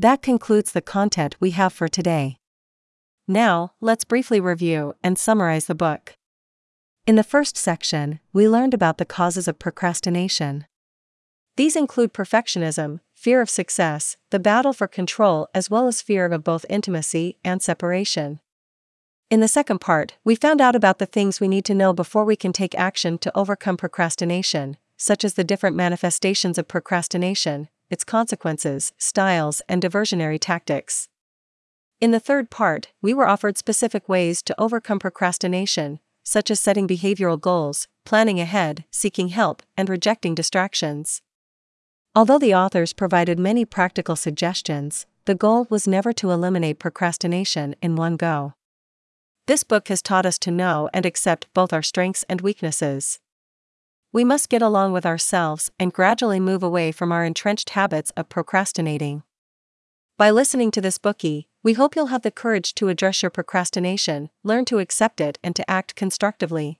That concludes the content we have for today. Now, let's briefly review and summarize the book. In the first section, we learned about the causes of procrastination. These include perfectionism, fear of success, the battle for control, as well as fear of both intimacy and separation. In the second part, we found out about the things we need to know before we can take action to overcome procrastination, such as the different manifestations of procrastination, its consequences, styles, and diversionary tactics. In the third part, we were offered specific ways to overcome procrastination, such as setting behavioral goals, planning ahead, seeking help, and rejecting distractions. Although the authors provided many practical suggestions, the goal was never to eliminate procrastination in one go. This book has taught us to know and accept both our strengths and weaknesses. We must get along with ourselves and gradually move away from our entrenched habits of procrastinating. By listening to this bookie, we hope you'll have the courage to address your procrastination, learn to accept it, and to act constructively.